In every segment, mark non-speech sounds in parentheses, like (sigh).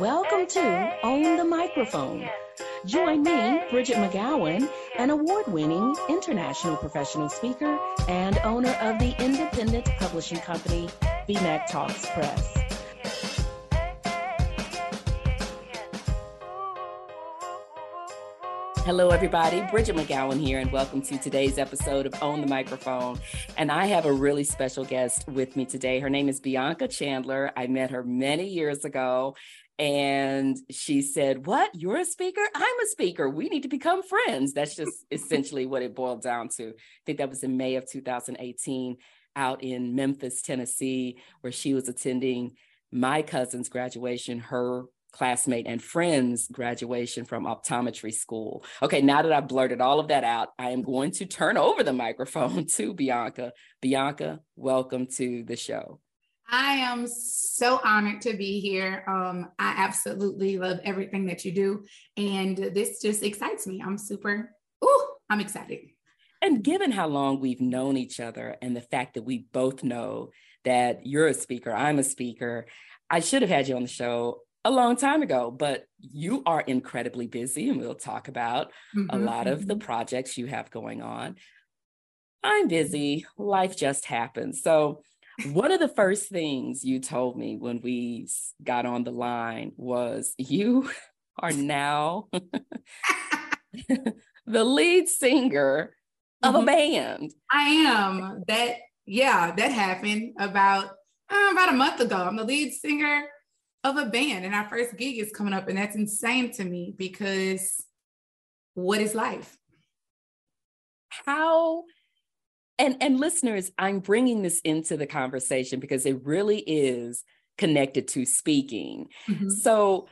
Welcome to Own the Microphone. Join me, Bridgett McGowen, an award winning international professional speaker and owner of the independent publishing company, BMAC Talks Press. Hello, everybody. Bridgett McGowen here, and welcome to today's episode of Own the Microphone. And I have a really special guest with me today. Her name is Bianca Chandler. I met her many years ago, and she said, What? You're a speaker? I'm a speaker. We need to become friends. That's just (laughs) essentially what it boiled down to. I think that was in May of 2018 out in Memphis, Tennessee, where she was attending my cousin's graduation, her classmate and friend's graduation from optometry school. Okay, now that I've blurted all of that out, I am going to turn over the microphone (laughs) to Bianca. Bianca, welcome to the show. I am so honored to be here. Um, I absolutely love everything that you do. And this just excites me. I'm super, ooh, I'm excited. And given how long we've known each other and the fact that we both know that you're a speaker, I'm a speaker, I should have had you on the show a long time ago, but you are incredibly busy, and we'll talk about mm-hmm, a lot of the mm-hmm. projects you have going on. I'm busy, life just happens. So, one of the first things you told me when we got on the line was you (laughs) are now (laughs) (laughs) the lead singer of mm-hmm. a band. I am. That yeah, that happened about uh, about a month ago. I'm the lead singer of a band and our first gig is coming up and that's insane to me because what is life how and and listeners i'm bringing this into the conversation because it really is connected to speaking mm-hmm. so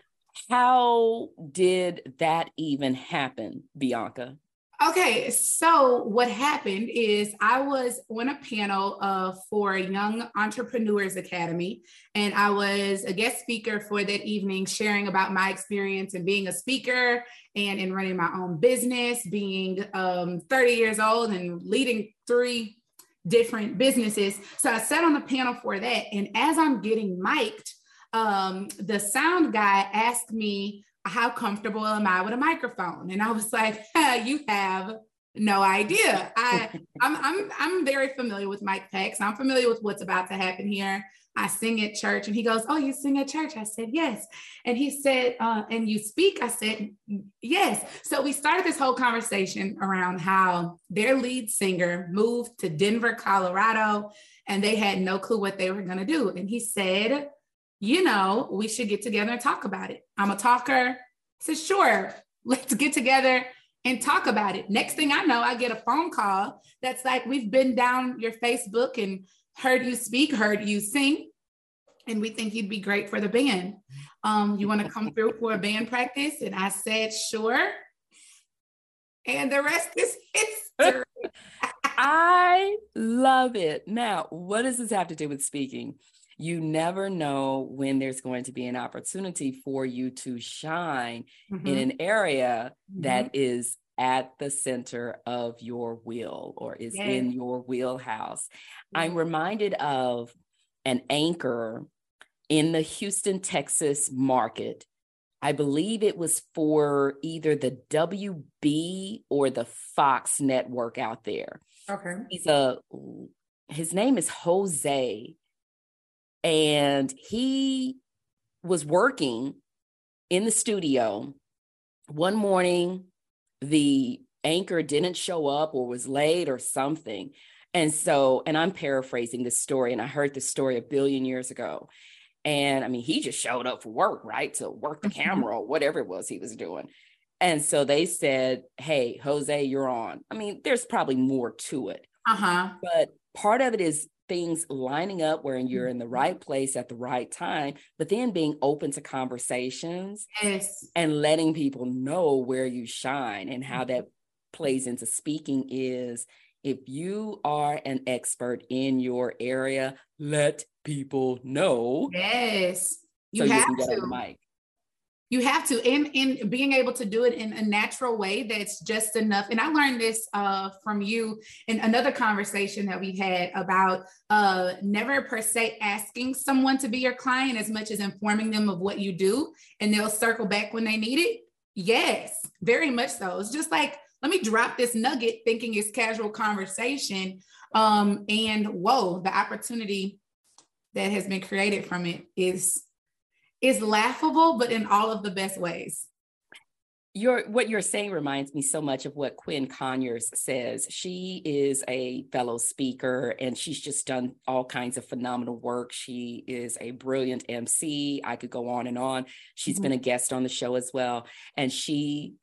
how did that even happen bianca Okay, so what happened is I was on a panel uh, for Young Entrepreneurs Academy, and I was a guest speaker for that evening, sharing about my experience in being a speaker and in running my own business, being um, 30 years old and leading three different businesses. So I sat on the panel for that, and as I'm getting mic'd, um, the sound guy asked me how comfortable am I with a microphone? And I was like, (laughs) you have no idea. I (laughs) I'm I'm I'm very familiar with mic packs. I'm familiar with what's about to happen here. I sing at church, and he goes, "Oh, you sing at church?" I said, "Yes." And he said, uh, "And you speak?" I said, "Yes." So we started this whole conversation around how their lead singer moved to Denver, Colorado, and they had no clue what they were going to do. And he said, you know, we should get together and talk about it. I'm a talker. I said, sure, let's get together and talk about it. Next thing I know, I get a phone call that's like, we've been down your Facebook and heard you speak, heard you sing, and we think you'd be great for the band. Um, you want to come through for a band practice? And I said, sure. And the rest is history. (laughs) I love it. Now, what does this have to do with speaking? you never know when there's going to be an opportunity for you to shine mm-hmm. in an area mm-hmm. that is at the center of your will or is yes. in your wheelhouse. I'm reminded of an anchor in the Houston, Texas market. I believe it was for either the WB or the Fox network out there. Okay. He's a his name is Jose and he was working in the studio. One morning, the anchor didn't show up or was late or something. And so, and I'm paraphrasing this story, and I heard this story a billion years ago. And I mean, he just showed up for work, right? To work the mm-hmm. camera or whatever it was he was doing. And so they said, Hey, Jose, you're on. I mean, there's probably more to it. Uh huh. But part of it is things lining up where you're in the mm-hmm. right place at the right time, but then being open to conversations yes. and letting people know where you shine and how that plays into speaking is if you are an expert in your area, let people know. Yes. You so have you to. You have to, and in being able to do it in a natural way that's just enough. And I learned this uh, from you in another conversation that we had about uh, never per se asking someone to be your client as much as informing them of what you do, and they'll circle back when they need it. Yes, very much so. It's just like let me drop this nugget thinking it's casual conversation. Um, and whoa, the opportunity that has been created from it is is laughable, but in all of the best ways. Your what you're saying reminds me so much of what Quinn Conyers says. She is a fellow speaker and she's just done all kinds of phenomenal work. She is a brilliant MC. I could go on and on. She's mm-hmm. been a guest on the show as well. And she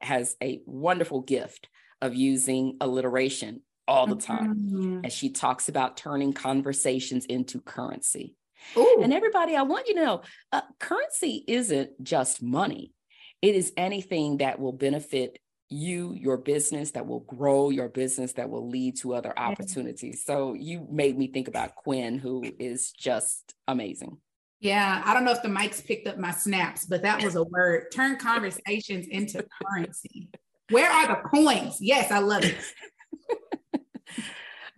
has a wonderful gift of using alliteration all the time. Mm-hmm. And she talks about turning conversations into currency. Ooh. And everybody, I want you to know uh, currency isn't just money, it is anything that will benefit you, your business, that will grow your business, that will lead to other opportunities. So you made me think about Quinn, who is just amazing. Yeah, I don't know if the mics picked up my snaps, but that was a word. Turn (laughs) conversations into currency. Where are the coins? Yes, I love it.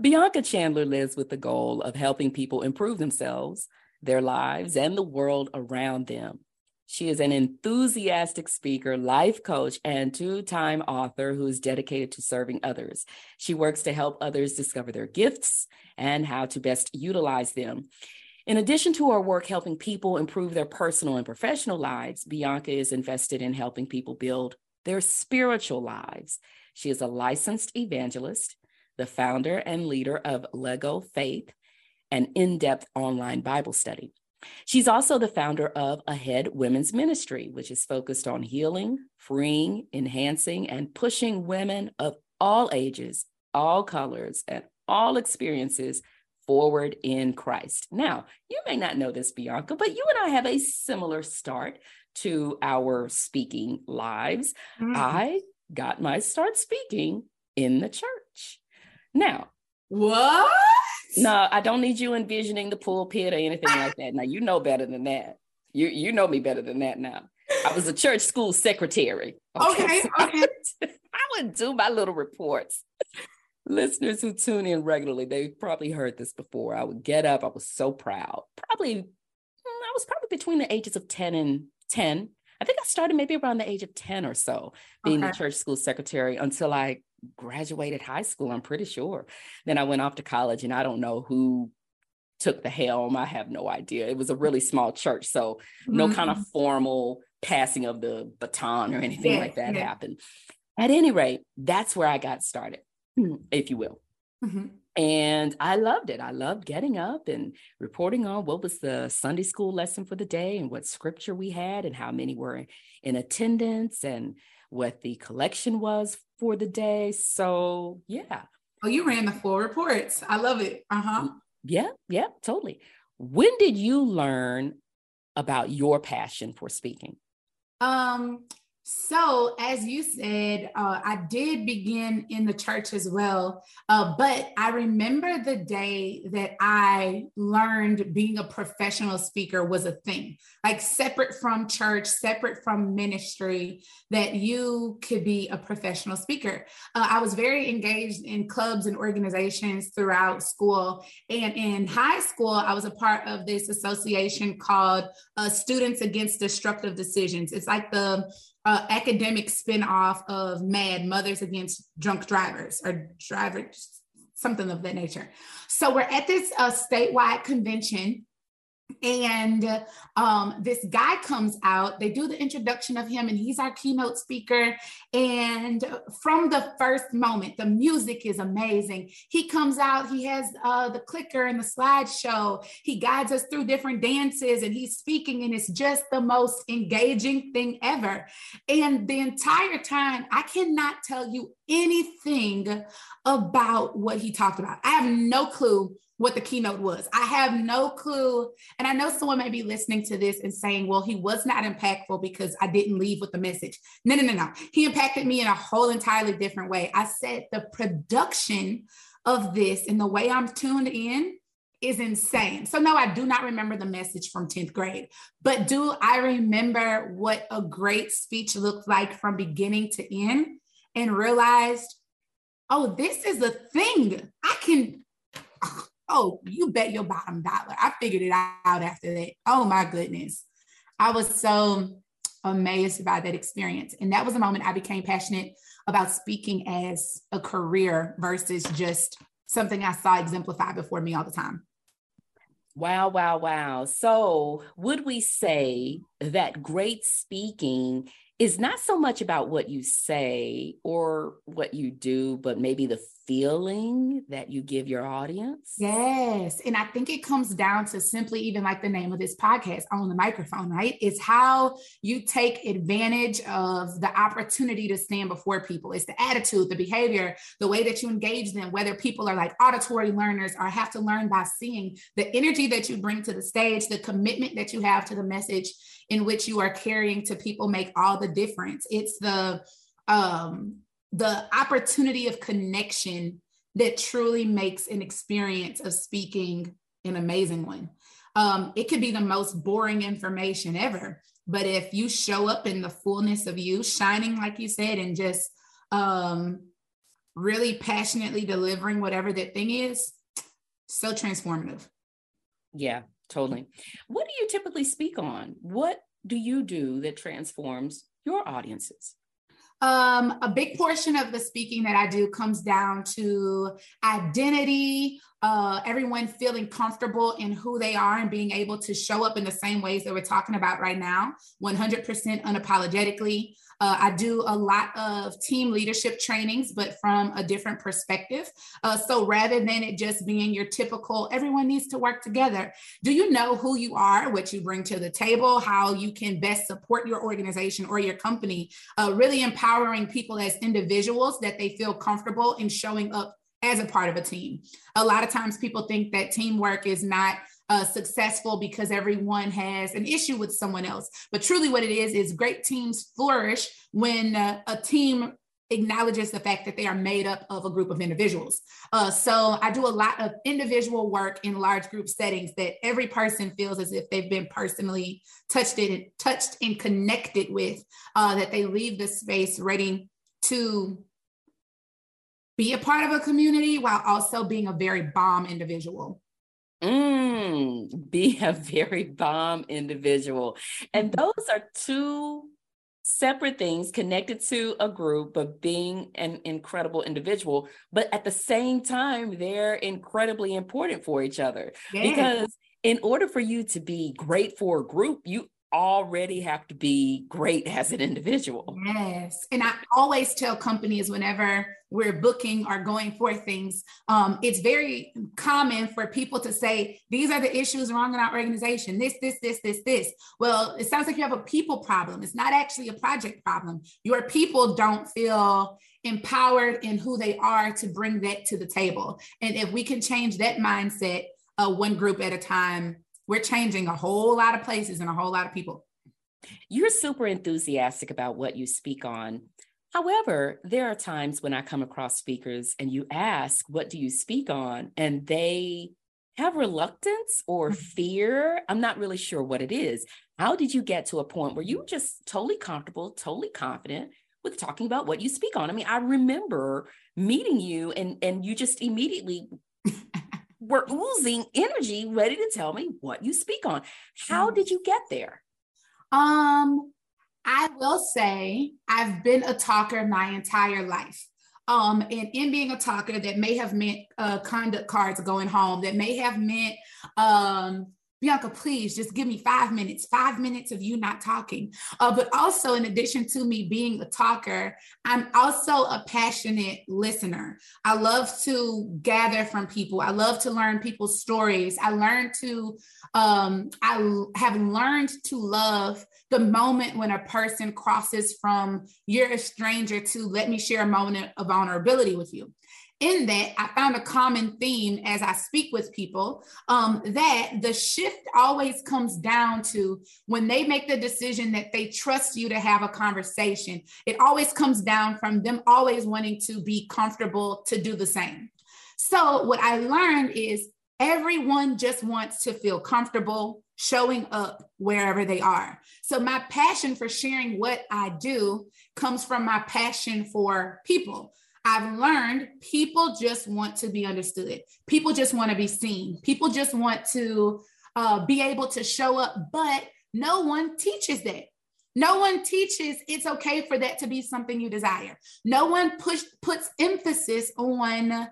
Bianca Chandler lives with the goal of helping people improve themselves, their lives, and the world around them. She is an enthusiastic speaker, life coach, and two time author who is dedicated to serving others. She works to help others discover their gifts and how to best utilize them. In addition to her work helping people improve their personal and professional lives, Bianca is invested in helping people build their spiritual lives. She is a licensed evangelist, the founder and leader of Lego Faith, an in depth online Bible study. She's also the founder of Ahead Women's Ministry, which is focused on healing, freeing, enhancing, and pushing women of all ages, all colors, and all experiences forward in Christ. Now, you may not know this, Bianca, but you and I have a similar start to our speaking lives. Mm-hmm. I got my start speaking in the church. Now, what? No, I don't need you envisioning the pulpit or anything like that. Now, you know better than that. You you know me better than that now. I was a church school secretary. Okay. okay, (laughs) okay. I would do my little reports listeners who tune in regularly, they probably heard this before. I would get up, I was so proud. Probably, mm, I was probably between the ages of 10 and 10. I think I started maybe around the age of 10 or so, being okay. the church school secretary until I graduated high school, I'm pretty sure. Then I went off to college and I don't know who took the helm. I have no idea. It was a really small church, so no mm-hmm. kind of formal passing of the baton or anything yeah, like that yeah. happened. At any rate, that's where I got started. (clears throat) if you will. Mm-hmm. And I loved it. I loved getting up and reporting on what was the Sunday school lesson for the day and what scripture we had and how many were in attendance and what the collection was for the day. So, yeah. Oh, you ran the full reports. I love it. Uh huh. Yeah, yeah, totally. When did you learn about your passion for speaking? Um, so, as you said, uh, I did begin in the church as well. Uh, but I remember the day that I learned being a professional speaker was a thing, like separate from church, separate from ministry, that you could be a professional speaker. Uh, I was very engaged in clubs and organizations throughout school. And in high school, I was a part of this association called uh, Students Against Destructive Decisions. It's like the uh, academic spinoff of Mad Mothers Against Drunk Drivers or drivers, something of that nature. So we're at this uh, statewide convention and um, this guy comes out they do the introduction of him and he's our keynote speaker. And from the first moment the music is amazing. He comes out he has uh, the clicker and the slideshow. He guides us through different dances and he's speaking and it's just the most engaging thing ever. And the entire time i cannot tell you anything about what he talked about. I have no clue what the keynote was. I have no clue. And I know someone may be listening to this and saying, well, he was not impactful because I didn't leave with the message. No, no, no, no. He impacted me in a whole entirely different way. I said the production of this and the way I'm tuned in is insane. So, no, I do not remember the message from 10th grade, but do I remember what a great speech looked like from beginning to end and realized, oh, this is a thing. I can, Oh, you bet your bottom dollar. I figured it out after that. Oh, my goodness. I was so amazed by that experience. And that was a moment I became passionate about speaking as a career versus just something I saw exemplified before me all the time. Wow, wow, wow. So, would we say that great speaking is not so much about what you say or what you do, but maybe the feeling that you give your audience? Yes. And I think it comes down to simply even like the name of this podcast, on the microphone, right? It's how you take advantage of the opportunity to stand before people. It's the attitude, the behavior, the way that you engage them, whether people are like auditory learners or have to learn by seeing the energy that you bring to the stage, the commitment that you have to the message in which you are carrying to people make all the difference. It's the um the opportunity of connection that truly makes an experience of speaking an amazing one. Um, it could be the most boring information ever, but if you show up in the fullness of you, shining, like you said, and just um, really passionately delivering whatever that thing is, so transformative. Yeah, totally. What do you typically speak on? What do you do that transforms your audiences? Um, a big portion of the speaking that I do comes down to identity, uh, everyone feeling comfortable in who they are and being able to show up in the same ways that we're talking about right now, 100% unapologetically. Uh, I do a lot of team leadership trainings, but from a different perspective. Uh, so rather than it just being your typical, everyone needs to work together, do you know who you are, what you bring to the table, how you can best support your organization or your company, uh, really empowering people as individuals that they feel comfortable in showing up as a part of a team. A lot of times people think that teamwork is not uh, successful because everyone has an issue with someone else. But truly, what it is is great teams flourish when uh, a team acknowledges the fact that they are made up of a group of individuals. Uh, so I do a lot of individual work in large group settings that every person feels as if they've been personally touched it, touched and connected with. Uh, that they leave the space ready to be a part of a community while also being a very bomb individual. Mm, be a very bomb individual. And mm-hmm. those are two separate things connected to a group, but being an incredible individual. But at the same time, they're incredibly important for each other. Because in order for you to be great for a group, you already have to be great as an individual. Yes. And I always tell companies whenever we're booking or going for things, um, it's very common for people to say, these are the issues wrong in our organization this, this, this, this, this. Well, it sounds like you have a people problem. It's not actually a project problem. Your people don't feel empowered in who they are to bring that to the table. And if we can change that mindset, uh, one group at a time, we're changing a whole lot of places and a whole lot of people. You're super enthusiastic about what you speak on. However, there are times when I come across speakers and you ask, What do you speak on? And they have reluctance or (laughs) fear. I'm not really sure what it is. How did you get to a point where you were just totally comfortable, totally confident with talking about what you speak on? I mean, I remember meeting you and and you just immediately (laughs) were oozing energy, ready to tell me what you speak on. How mm. did you get there? Um, I will say I've been a talker my entire life. Um, and in being a talker, that may have meant uh, conduct cards going home, that may have meant um, Bianca, please just give me five minutes, five minutes of you not talking. Uh, but also, in addition to me being a talker, I'm also a passionate listener. I love to gather from people. I love to learn people's stories. I learned to, um, I have learned to love the moment when a person crosses from you're a stranger to let me share a moment of vulnerability with you. In that I found a common theme as I speak with people um, that the shift always comes down to when they make the decision that they trust you to have a conversation, it always comes down from them always wanting to be comfortable to do the same. So, what I learned is everyone just wants to feel comfortable showing up wherever they are. So, my passion for sharing what I do comes from my passion for people. I've learned people just want to be understood. People just want to be seen. People just want to uh, be able to show up, but no one teaches that. No one teaches it's okay for that to be something you desire. No one push, puts emphasis on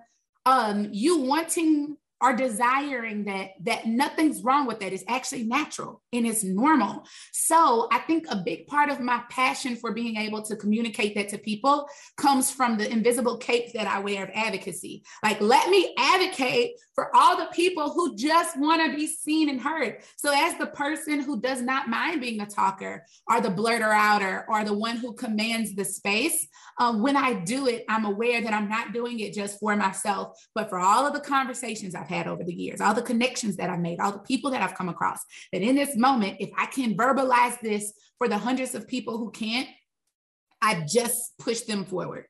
um, you wanting are desiring that that nothing's wrong with that. It's actually natural and it's normal. So i think a big part of my passion for being able to communicate that to people comes from the invisible cape that i wear of advocacy. Like let me advocate for all the people who just want to be seen and heard. So as the person who does not mind being a talker or the blurter outer or the one who commands the space um, when i do it i'm aware that i'm not doing it just for myself but for all of the conversations i've had over the years, all the connections that I've made, all the people that I've come across. That in this moment, if I can verbalize this for the hundreds of people who can't, I just push them forward.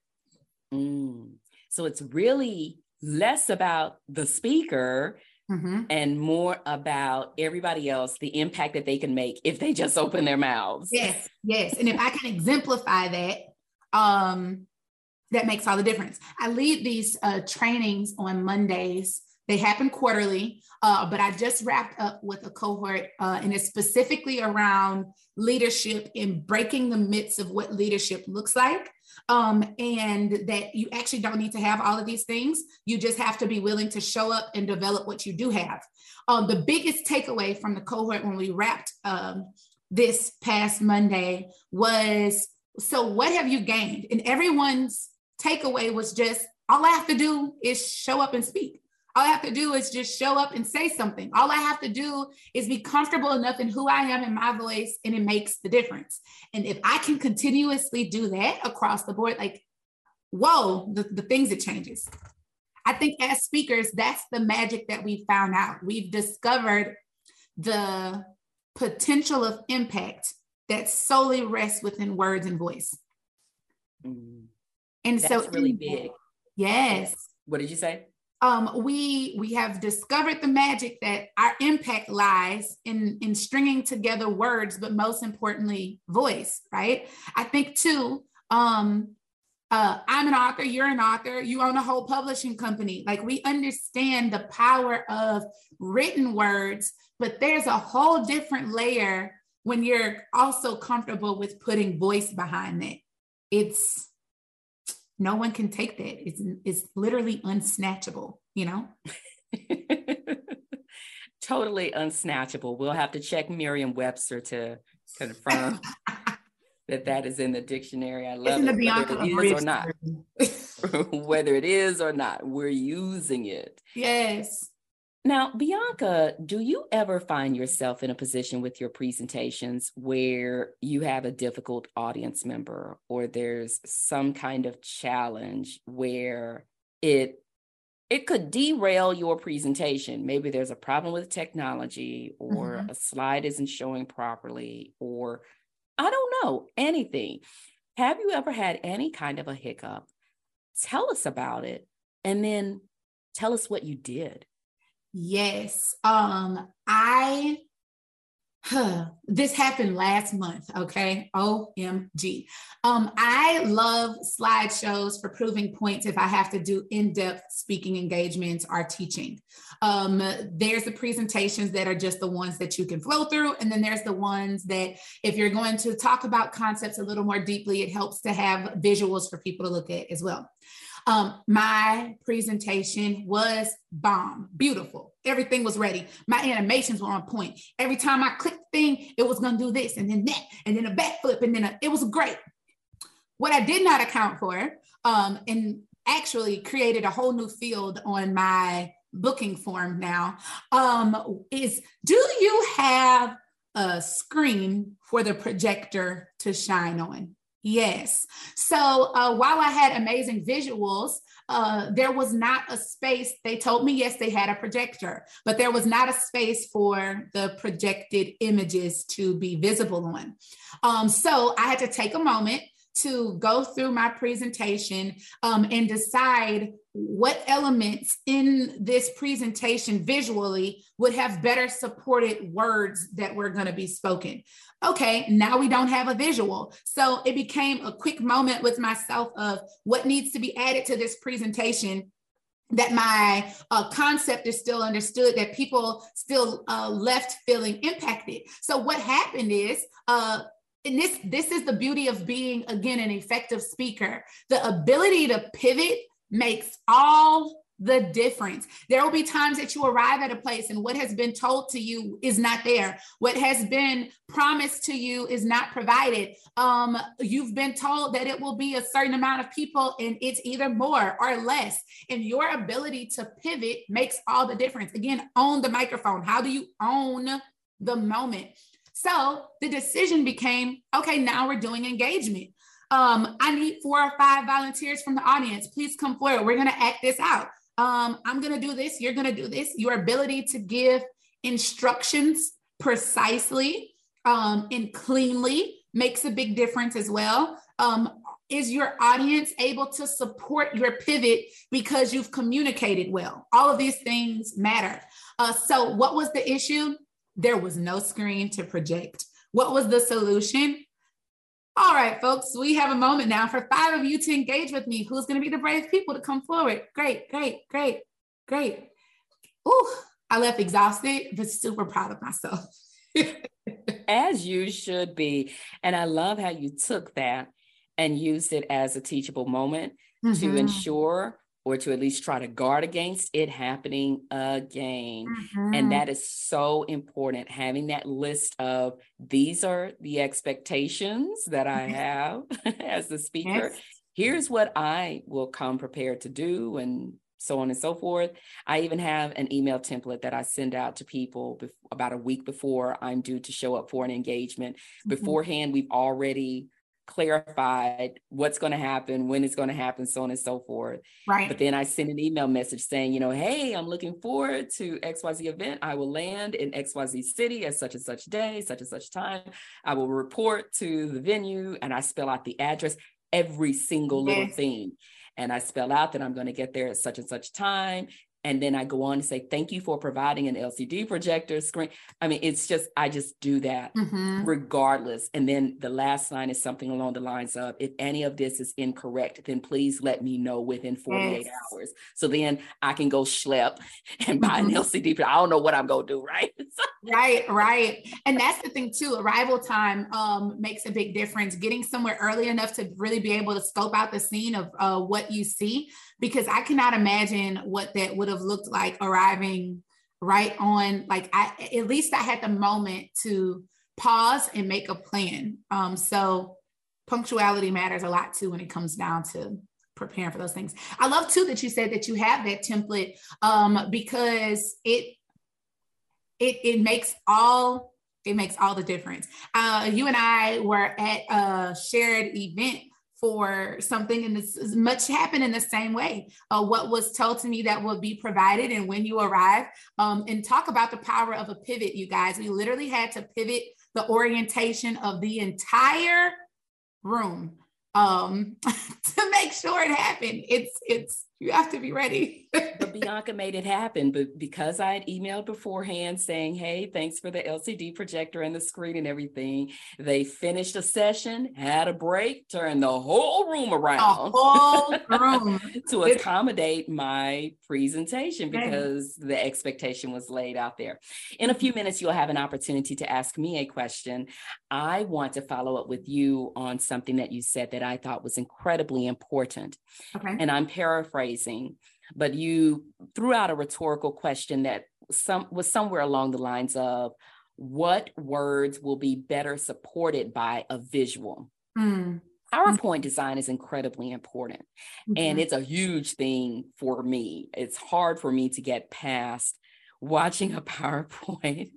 Mm. So it's really less about the speaker mm-hmm. and more about everybody else, the impact that they can make if they just open their mouths. Yes, yes. And if I can exemplify that, um, that makes all the difference. I lead these uh, trainings on Mondays they happen quarterly, uh, but I just wrapped up with a cohort, uh, and it's specifically around leadership and breaking the myths of what leadership looks like. Um, and that you actually don't need to have all of these things. You just have to be willing to show up and develop what you do have. Um, the biggest takeaway from the cohort when we wrapped um, this past Monday was so, what have you gained? And everyone's takeaway was just all I have to do is show up and speak. All I have to do is just show up and say something. All I have to do is be comfortable enough in who I am in my voice, and it makes the difference. And if I can continuously do that across the board, like, whoa, the, the things it changes. I think as speakers, that's the magic that we found out. We've discovered the potential of impact that solely rests within words and voice. Mm. And so really big. Yes. What did you say? Um, we we have discovered the magic that our impact lies in in stringing together words, but most importantly, voice. Right? I think too. Um, uh, I'm an author. You're an author. You own a whole publishing company. Like we understand the power of written words, but there's a whole different layer when you're also comfortable with putting voice behind it. It's no one can take that. It's it's literally unsnatchable, you know? (laughs) totally unsnatchable. We'll have to check Merriam-Webster to confirm (laughs) that that is in the dictionary. I love it, whether it is or not. (laughs) whether it is or not, we're using it. Yes. Now, Bianca, do you ever find yourself in a position with your presentations where you have a difficult audience member or there's some kind of challenge where it it could derail your presentation. Maybe there's a problem with technology or mm-hmm. a slide isn't showing properly or I don't know, anything. Have you ever had any kind of a hiccup? Tell us about it and then tell us what you did. Yes. Um, I huh, this happened last month, okay? OMG. Um, I love slideshows for proving points if I have to do in-depth speaking engagements or teaching. Um, there's the presentations that are just the ones that you can flow through, and then there's the ones that if you're going to talk about concepts a little more deeply, it helps to have visuals for people to look at as well. Um, my presentation was bomb, beautiful. Everything was ready. My animations were on point. Every time I clicked thing, it was to do this and then that, and then a backflip, and then a, it was great. What I did not account for, um, and actually created a whole new field on my booking form now, um, is do you have a screen for the projector to shine on? Yes. So uh, while I had amazing visuals, uh, there was not a space. They told me, yes, they had a projector, but there was not a space for the projected images to be visible on. Um, so I had to take a moment to go through my presentation um, and decide what elements in this presentation visually would have better supported words that were going to be spoken. Okay, now we don't have a visual. So it became a quick moment with myself of what needs to be added to this presentation that my uh, concept is still understood, that people still uh, left feeling impacted. So what happened is uh, and this this is the beauty of being again an effective speaker the ability to pivot makes all the difference. There will be times that you arrive at a place and what has been told to you is not there. What has been promised to you is not provided. Um, you've been told that it will be a certain amount of people and it's either more or less. And your ability to pivot makes all the difference. Again, own the microphone. How do you own the moment? So the decision became okay, now we're doing engagement. Um, I need four or five volunteers from the audience. Please come forward. We're going to act this out. Um, I'm going to do this. You're going to do this. Your ability to give instructions precisely um, and cleanly makes a big difference as well. Um, is your audience able to support your pivot because you've communicated well? All of these things matter. Uh, so, what was the issue? There was no screen to project. What was the solution? All right, folks, we have a moment now for five of you to engage with me. Who's going to be the brave people to come forward? Great, great, great, great. Ooh, I left exhausted, but super proud of myself. (laughs) as you should be. And I love how you took that and used it as a teachable moment mm-hmm. to ensure or to at least try to guard against it happening again. Mm-hmm. And that is so important. Having that list of these are the expectations that I have (laughs) as the speaker. Yes. Here's what I will come prepared to do, and so on and so forth. I even have an email template that I send out to people about a week before I'm due to show up for an engagement. Mm-hmm. Beforehand, we've already clarified what's going to happen, when it's going to happen, so on and so forth. Right. But then I send an email message saying, you know, hey, I'm looking forward to XYZ event. I will land in XYZ city at such and such day, such and such time. I will report to the venue and I spell out the address, every single yes. little thing. And I spell out that I'm going to get there at such and such time and then I go on to say, thank you for providing an LCD projector screen. I mean, it's just, I just do that mm-hmm. regardless. And then the last line is something along the lines of, if any of this is incorrect, then please let me know within 48 yes. hours. So then I can go schlep and buy mm-hmm. an LCD. I don't know what I'm going to do, right? (laughs) right, right. And that's the thing too. Arrival time um, makes a big difference. Getting somewhere early enough to really be able to scope out the scene of uh, what you see because I cannot imagine what that would have looked like arriving right on. Like I, at least I had the moment to pause and make a plan. Um, so punctuality matters a lot too when it comes down to preparing for those things. I love too that you said that you have that template um, because it it it makes all it makes all the difference. Uh, you and I were at a shared event for something and this much happened in the same way. Uh, what was told to me that will be provided and when you arrive um, and talk about the power of a pivot you guys. We literally had to pivot the orientation of the entire room um, (laughs) to make sure it happened. It's it's you have to be ready. (laughs) but Bianca made it happen. But because I had emailed beforehand saying, hey, thanks for the LCD projector and the screen and everything, they finished a session, had a break, turned the whole room around. whole room. (laughs) to accommodate my presentation because the expectation was laid out there. In a few mm-hmm. minutes, you'll have an opportunity to ask me a question. I want to follow up with you on something that you said that I thought was incredibly important. Okay. And I'm paraphrasing paraphrasing, but you threw out a rhetorical question that some was somewhere along the lines of what words will be better supported by a visual. Mm. PowerPoint design is incredibly important. Mm-hmm. And it's a huge thing for me. It's hard for me to get past watching a (laughs) PowerPoint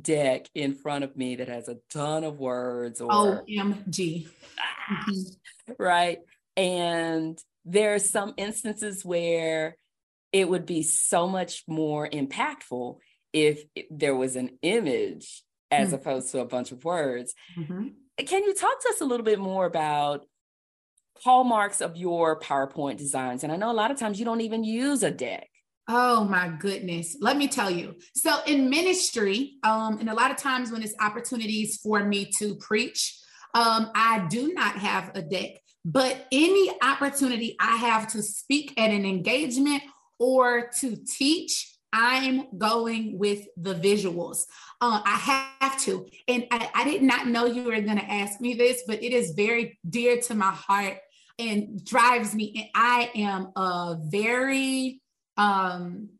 deck in front of me that has a ton of words or OMG. Ah, right. And there are some instances where it would be so much more impactful if there was an image as mm-hmm. opposed to a bunch of words. Mm-hmm. Can you talk to us a little bit more about hallmarks of your PowerPoint designs? And I know a lot of times you don't even use a deck. Oh my goodness. Let me tell you. So in ministry, um, and a lot of times when it's opportunities for me to preach, um, I do not have a deck. But any opportunity I have to speak at an engagement or to teach, I'm going with the visuals. Uh, I have to. And I, I did not know you were going to ask me this, but it is very dear to my heart and drives me. And I am a very, um,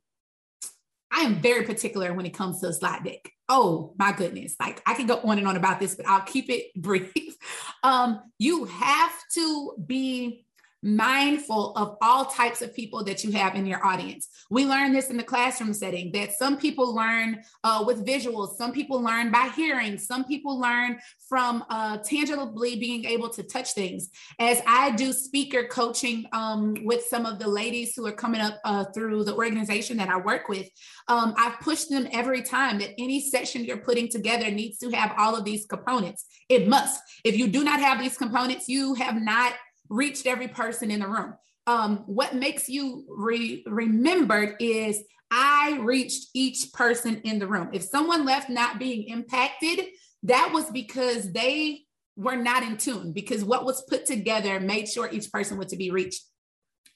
I am very particular when it comes to a slide deck. Oh my goodness. Like I can go on and on about this, but I'll keep it (laughs) brief. Um, you have to be mindful of all types of people that you have in your audience. We learn this in the classroom setting that some people learn uh, with visuals, some people learn by hearing, some people learn from uh, tangibly being able to touch things. As I do speaker coaching um, with some of the ladies who are coming up uh, through the organization that I work with, um, I've pushed them every time that any session you're putting together needs to have all of these components. It must. If you do not have these components, you have not reached every person in the room. Um, what makes you re- remembered is I reached each person in the room. If someone left not being impacted, that was because they were not in tune, because what was put together made sure each person was to be reached.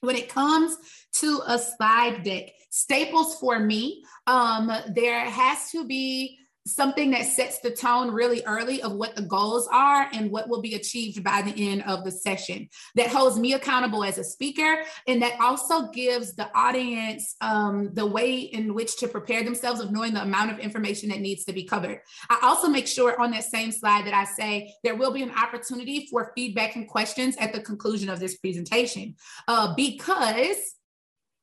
When it comes to a slide deck, staples for me, um, there has to be something that sets the tone really early of what the goals are and what will be achieved by the end of the session. That holds me accountable as a speaker and that also gives the audience um, the way in which to prepare themselves of knowing the amount of information that needs to be covered. I also make sure on that same slide that i say there will be an opportunity for feedback and questions at the conclusion of this presentation uh, because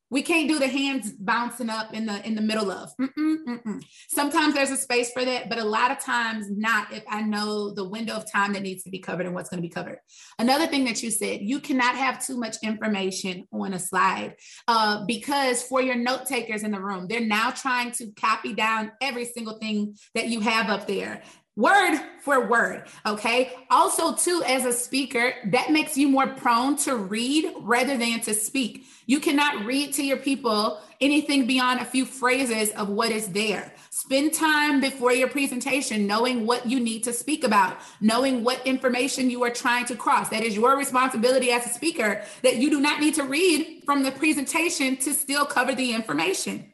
we can't do the hands bouncing up in the in the middle of. Mm-mm, mm-mm. sometimes there's a space for that but a lot of times not if i know the window of time that needs to be covered and what's going to be covered. Another thing that you said you cannot have too much information on a slide uh, because for your note takers in the room they're now trying to copy down every single thing that you have up there word for word okay? Also too as a speaker that makes you more prone to read rather than to speak. You cannot read to your people anything beyond a few phrases of what is there. Spend time before your presentation knowing what you need to speak about knowing what information you are trying to cross. That is your responsibility as a speaker that you do not need to read from the presentation to still cover the information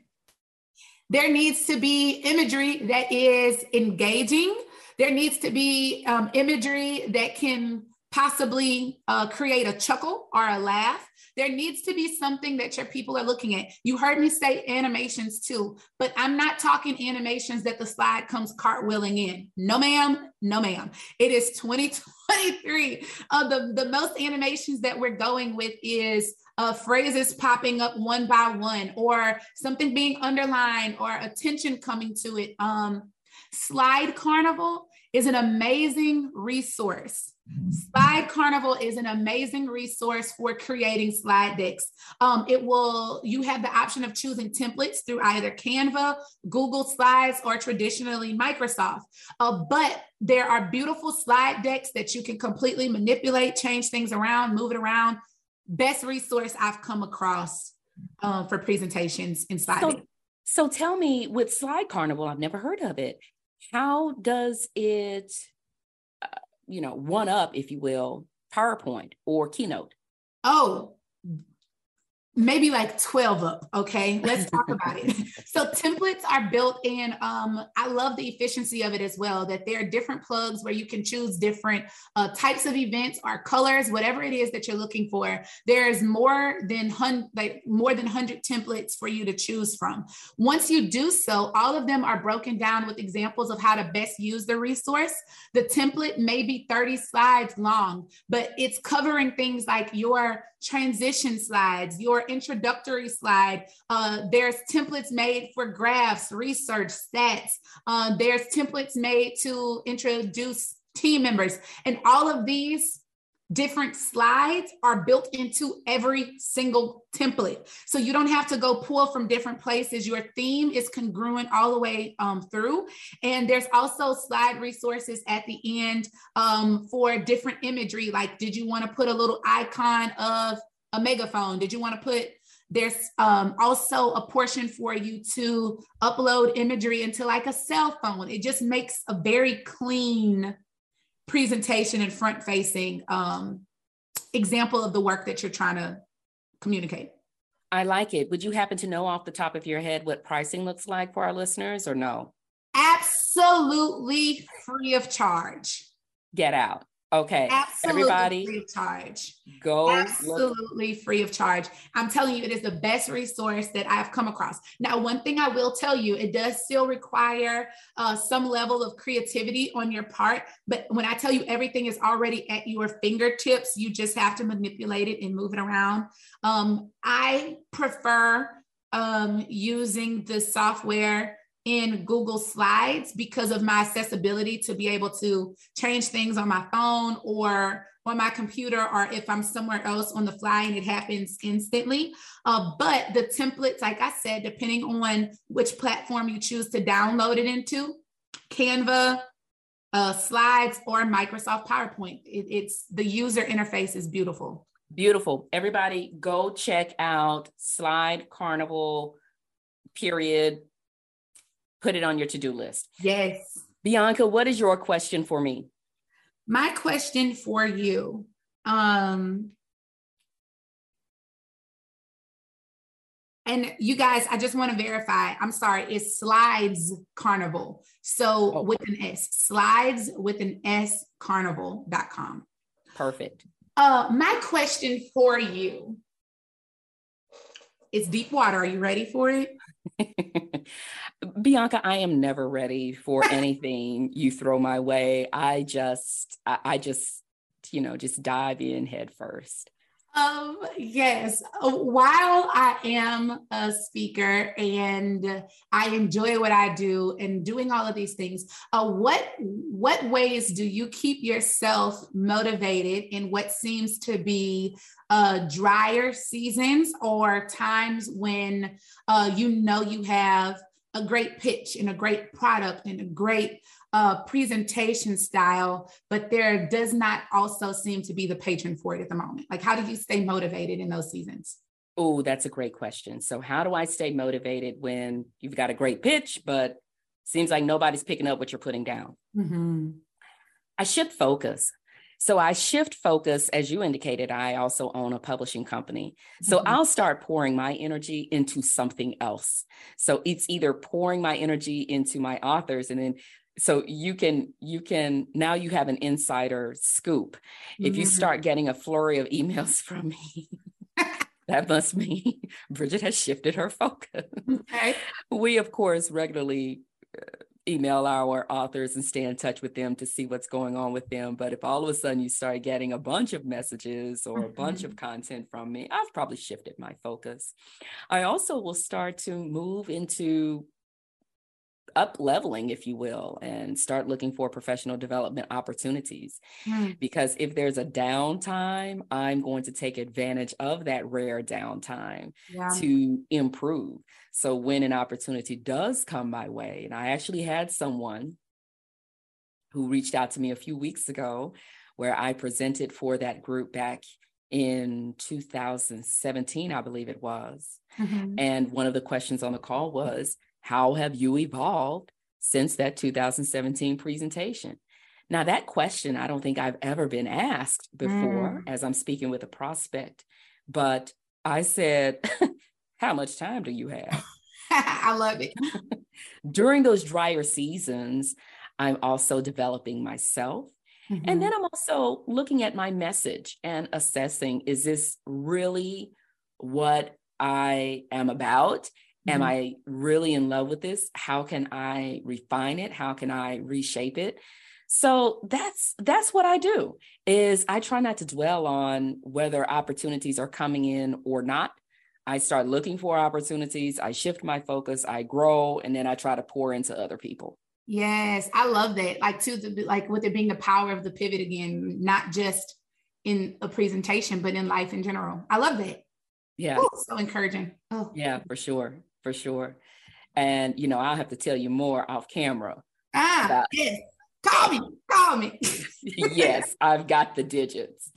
there needs to be imagery that is engaging there needs to be um, imagery that can possibly uh, create a chuckle or a laugh. There needs to be something that your people are looking at. You heard me say animations too, but I'm not talking animations that the slide comes cartwheeling in. No, ma'am. No, ma'am. It is 2023. Uh, the, the most animations that we're going with is uh, phrases popping up one by one, or something being underlined, or attention coming to it. Um, Slide Carnival is an amazing resource. Slide Carnival is an amazing resource for creating slide decks. Um, it will, you have the option of choosing templates through either Canva, Google Slides, or traditionally Microsoft. Uh, but there are beautiful slide decks that you can completely manipulate, change things around, move it around. Best resource I've come across uh, for presentations in slide so, so tell me with Slide Carnival, I've never heard of it how does it, uh, you know, one up, if you will, PowerPoint or Keynote? Oh, maybe like 12 up okay? Let's talk about it. (laughs) So templates are built in um, i love the efficiency of it as well that there are different plugs where you can choose different uh, types of events or colors whatever it is that you're looking for. There's more than hun- like more than 100 templates for you to choose from. Once you do so all of them are broken down with examples of how to best use the resource. The template may be 30 slides long but it's covering things like your transition slides your introductory slide. Uh, there's templates made for graphs, research, stats. Uh, there's templates made to introduce team members. And all of these different slides are built into every single template. So you don't have to go pull from different places. Your theme is congruent all the way um, through. And there's also slide resources at the end um, for different imagery. Like, did you want to put a little icon of a megaphone? Did you want to put there's um, also a portion for you to upload imagery into like a cell phone. It just makes a very clean presentation and front facing um, example of the work that you're trying to communicate. I like it. Would you happen to know off the top of your head what pricing looks like for our listeners or no? Absolutely free of charge. Get out. Okay. Absolutely Everybody free of charge. Go. Absolutely look. free of charge. I'm telling you, it is the best resource that I've come across. Now, one thing I will tell you, it does still require uh, some level of creativity on your part. But when I tell you everything is already at your fingertips, you just have to manipulate it and move it around. Um, I prefer um, using the software in Google Slides because of my accessibility to be able to change things on my phone or on my computer, or if I'm somewhere else on the fly and it happens instantly. Uh, but the templates, like I said, depending on which platform you choose to download it into, Canva, uh, Slides, or Microsoft PowerPoint, it, it's the user interface is beautiful. Beautiful. Everybody go check out Slide Carnival, period put it on your to-do list. Yes. Bianca, what is your question for me? My question for you. Um, and you guys, I just want to verify. I'm sorry, it's Slides Carnival. So oh. with an S, slides with an S carnival.com. Perfect. Uh, my question for you is deep water. Are you ready for it? (laughs) Bianca, I am never ready for anything you throw my way. I just, I, I just, you know, just dive in head first. Um, yes. Uh, while I am a speaker and I enjoy what I do and doing all of these things, uh, what what ways do you keep yourself motivated in what seems to be uh, drier seasons or times when uh, you know you have a great pitch and a great product and a great uh, presentation style, but there does not also seem to be the patron for it at the moment? Like, how do you stay motivated in those seasons? Oh, that's a great question. So, how do I stay motivated when you've got a great pitch, but seems like nobody's picking up what you're putting down? Mm-hmm. I shift focus. So I shift focus, as you indicated, I also own a publishing company. So mm-hmm. I'll start pouring my energy into something else. So it's either pouring my energy into my authors and then so you can you can now you have an insider scoop mm-hmm. if you mm-hmm. start getting a flurry of emails (laughs) from me (laughs) that must mean (laughs) Bridgett has shifted her focus okay. we of course regularly uh, email our authors and stay in touch with them to see what's going on with them but if all of a sudden you start getting a bunch of messages or mm-hmm. a bunch of mm-hmm. content from me i've probably shifted my focus i also will start to move into up leveling, if you will, and start looking for professional development opportunities. Mm. Because if there's a downtime, I'm going to take advantage of that rare downtime yeah. to improve. So when an opportunity does come my way, and I actually had someone who reached out to me a few weeks ago where I presented for that group back in 2017, I believe it was. Mm-hmm. And one of the questions on the call was, how have you evolved since that 2017 presentation? Now, that question, I don't think I've ever been asked before mm. as I'm speaking with a prospect, but I said, (laughs) How much time do you have? (laughs) I love it. (laughs) During those drier seasons, I'm also developing myself. Mm-hmm. And then I'm also looking at my message and assessing is this really what I am about? Am mm-hmm. I really in love with this? How can I refine it? How can I reshape it? So that's that's what I do is I try not to dwell on whether opportunities are coming in or not. I start looking for opportunities, I shift my focus, I grow, and then I try to pour into other people. Yes, I love that. Like to the like with it being the power of the pivot again, not just in a presentation, but in life in general. I love that. Yeah. Ooh, so encouraging. Oh. Yeah, for sure. For sure. And you know, I'll have to tell you more off camera. Ah, about- yes. Call me. Call me. (laughs) yes, I've got the digits.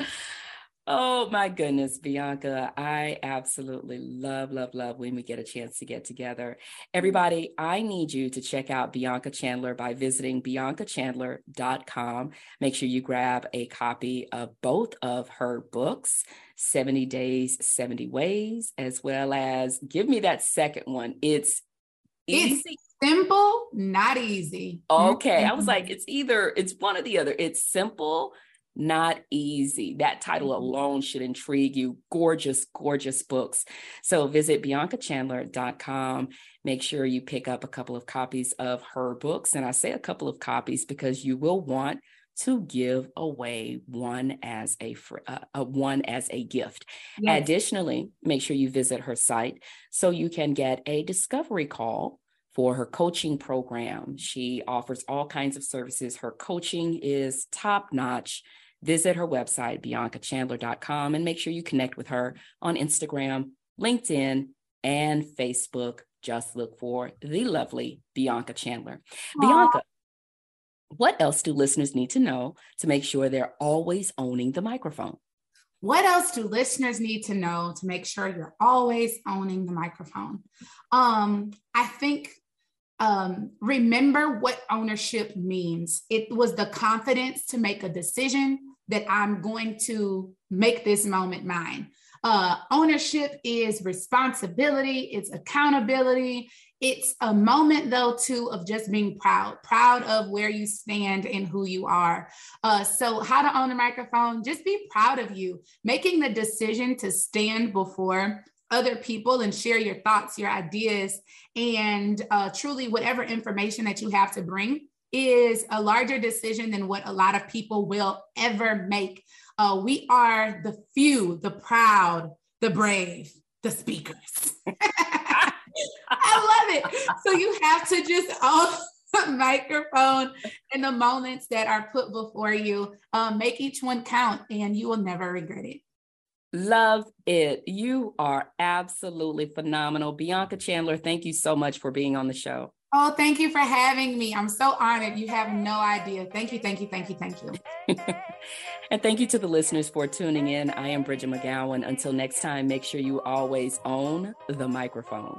Oh my goodness, Bianca. I absolutely love, love, love when we get a chance to get together. Everybody, I need you to check out Bianca Chandler by visiting biancachandler.com. Make sure you grab a copy of both of her books, 70 Days, 70 Ways, as well as give me that second one. It's easy. It's simple, not easy. Okay. I was like, it's either, it's one or the other. It's simple not easy. That title mm-hmm. alone should intrigue you. Gorgeous, gorgeous books. So visit biancachandler.com. Make sure you pick up a couple of copies of her books. And I say a couple of copies because you will want to give away one as a uh, uh, one as a gift. Yes. Additionally, make sure you visit her site so you can get a discovery call for her coaching program. She offers all kinds of services. Her coaching is top notch visit her website, biancachandler.com, and make sure you connect with her on Instagram, LinkedIn, and Facebook. Just look for the lovely Bianca Chandler. Aww. Bianca, what else do listeners need to know to make sure they're always owning the microphone? What else do listeners need to know to make sure you're always owning the microphone? Um, I think um, remember what ownership means. It was the confidence to make a decision that I'm going to make this moment mine. Uh, ownership is responsibility, it's accountability. It's a moment, though, too, of just being proud, proud of where you stand and who you are. Uh, so, how to own a microphone, just be proud of you. Making the decision to stand before other people and share your thoughts, your ideas, and uh, truly whatever information that you have to bring is a larger decision than what a lot of people will ever make. Uh, we are the few, the proud, the brave, the speakers. (laughs) I love it. So you have to just own the microphone in the moments that are put before you. Um, make each one count, and you will never regret it. Love it. You are absolutely phenomenal. Bianca Chandler, thank you so much for being on the show. Oh, thank you for having me. I'm so honored. You have no idea. Thank you, thank you, thank you, thank you. (laughs) and thank you to the listeners for tuning in. I am Bridgett McGowen. Until next time, make sure you always own the microphone.